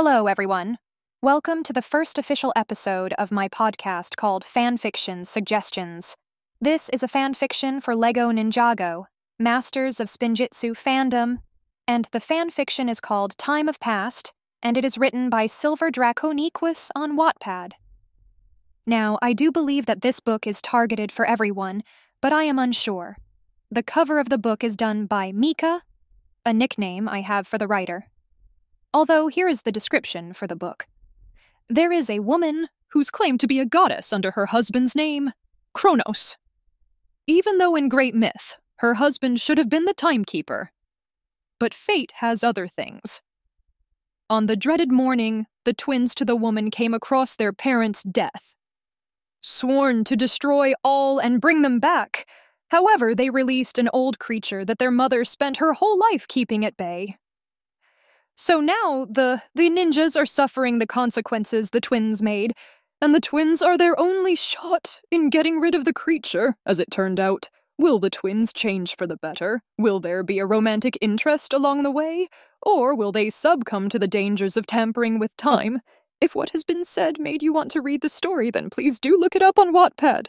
Hello, everyone. Welcome to the first official episode of my podcast called Fanfiction Suggestions. This is a fanfiction for Lego Ninjago, Masters of Spinjitzu fandom, and the fanfiction is called Time of Past, and it is written by Silver Draconequus on Wattpad. Now, I do believe that this book is targeted for everyone, but I am unsure. The cover of the book is done by Mika, a nickname I have for the writer. Although here is the description for the book. There is a woman who's claimed to be a goddess under her husband's name, Kronos. Even though in great myth, her husband should have been the timekeeper. But fate has other things. On the dreaded morning, the twins to the woman came across their parents' death. Sworn to destroy all and bring them back, however, they released an old creature that their mother spent her whole life keeping at bay. So now the the ninjas are suffering the consequences the twins made, and the twins are their only shot in getting rid of the creature, as it turned out. Will the twins change for the better? Will there be a romantic interest along the way? Or will they succumb to the dangers of tampering with time? If what has been said made you want to read the story, then please do look it up on Wattpad.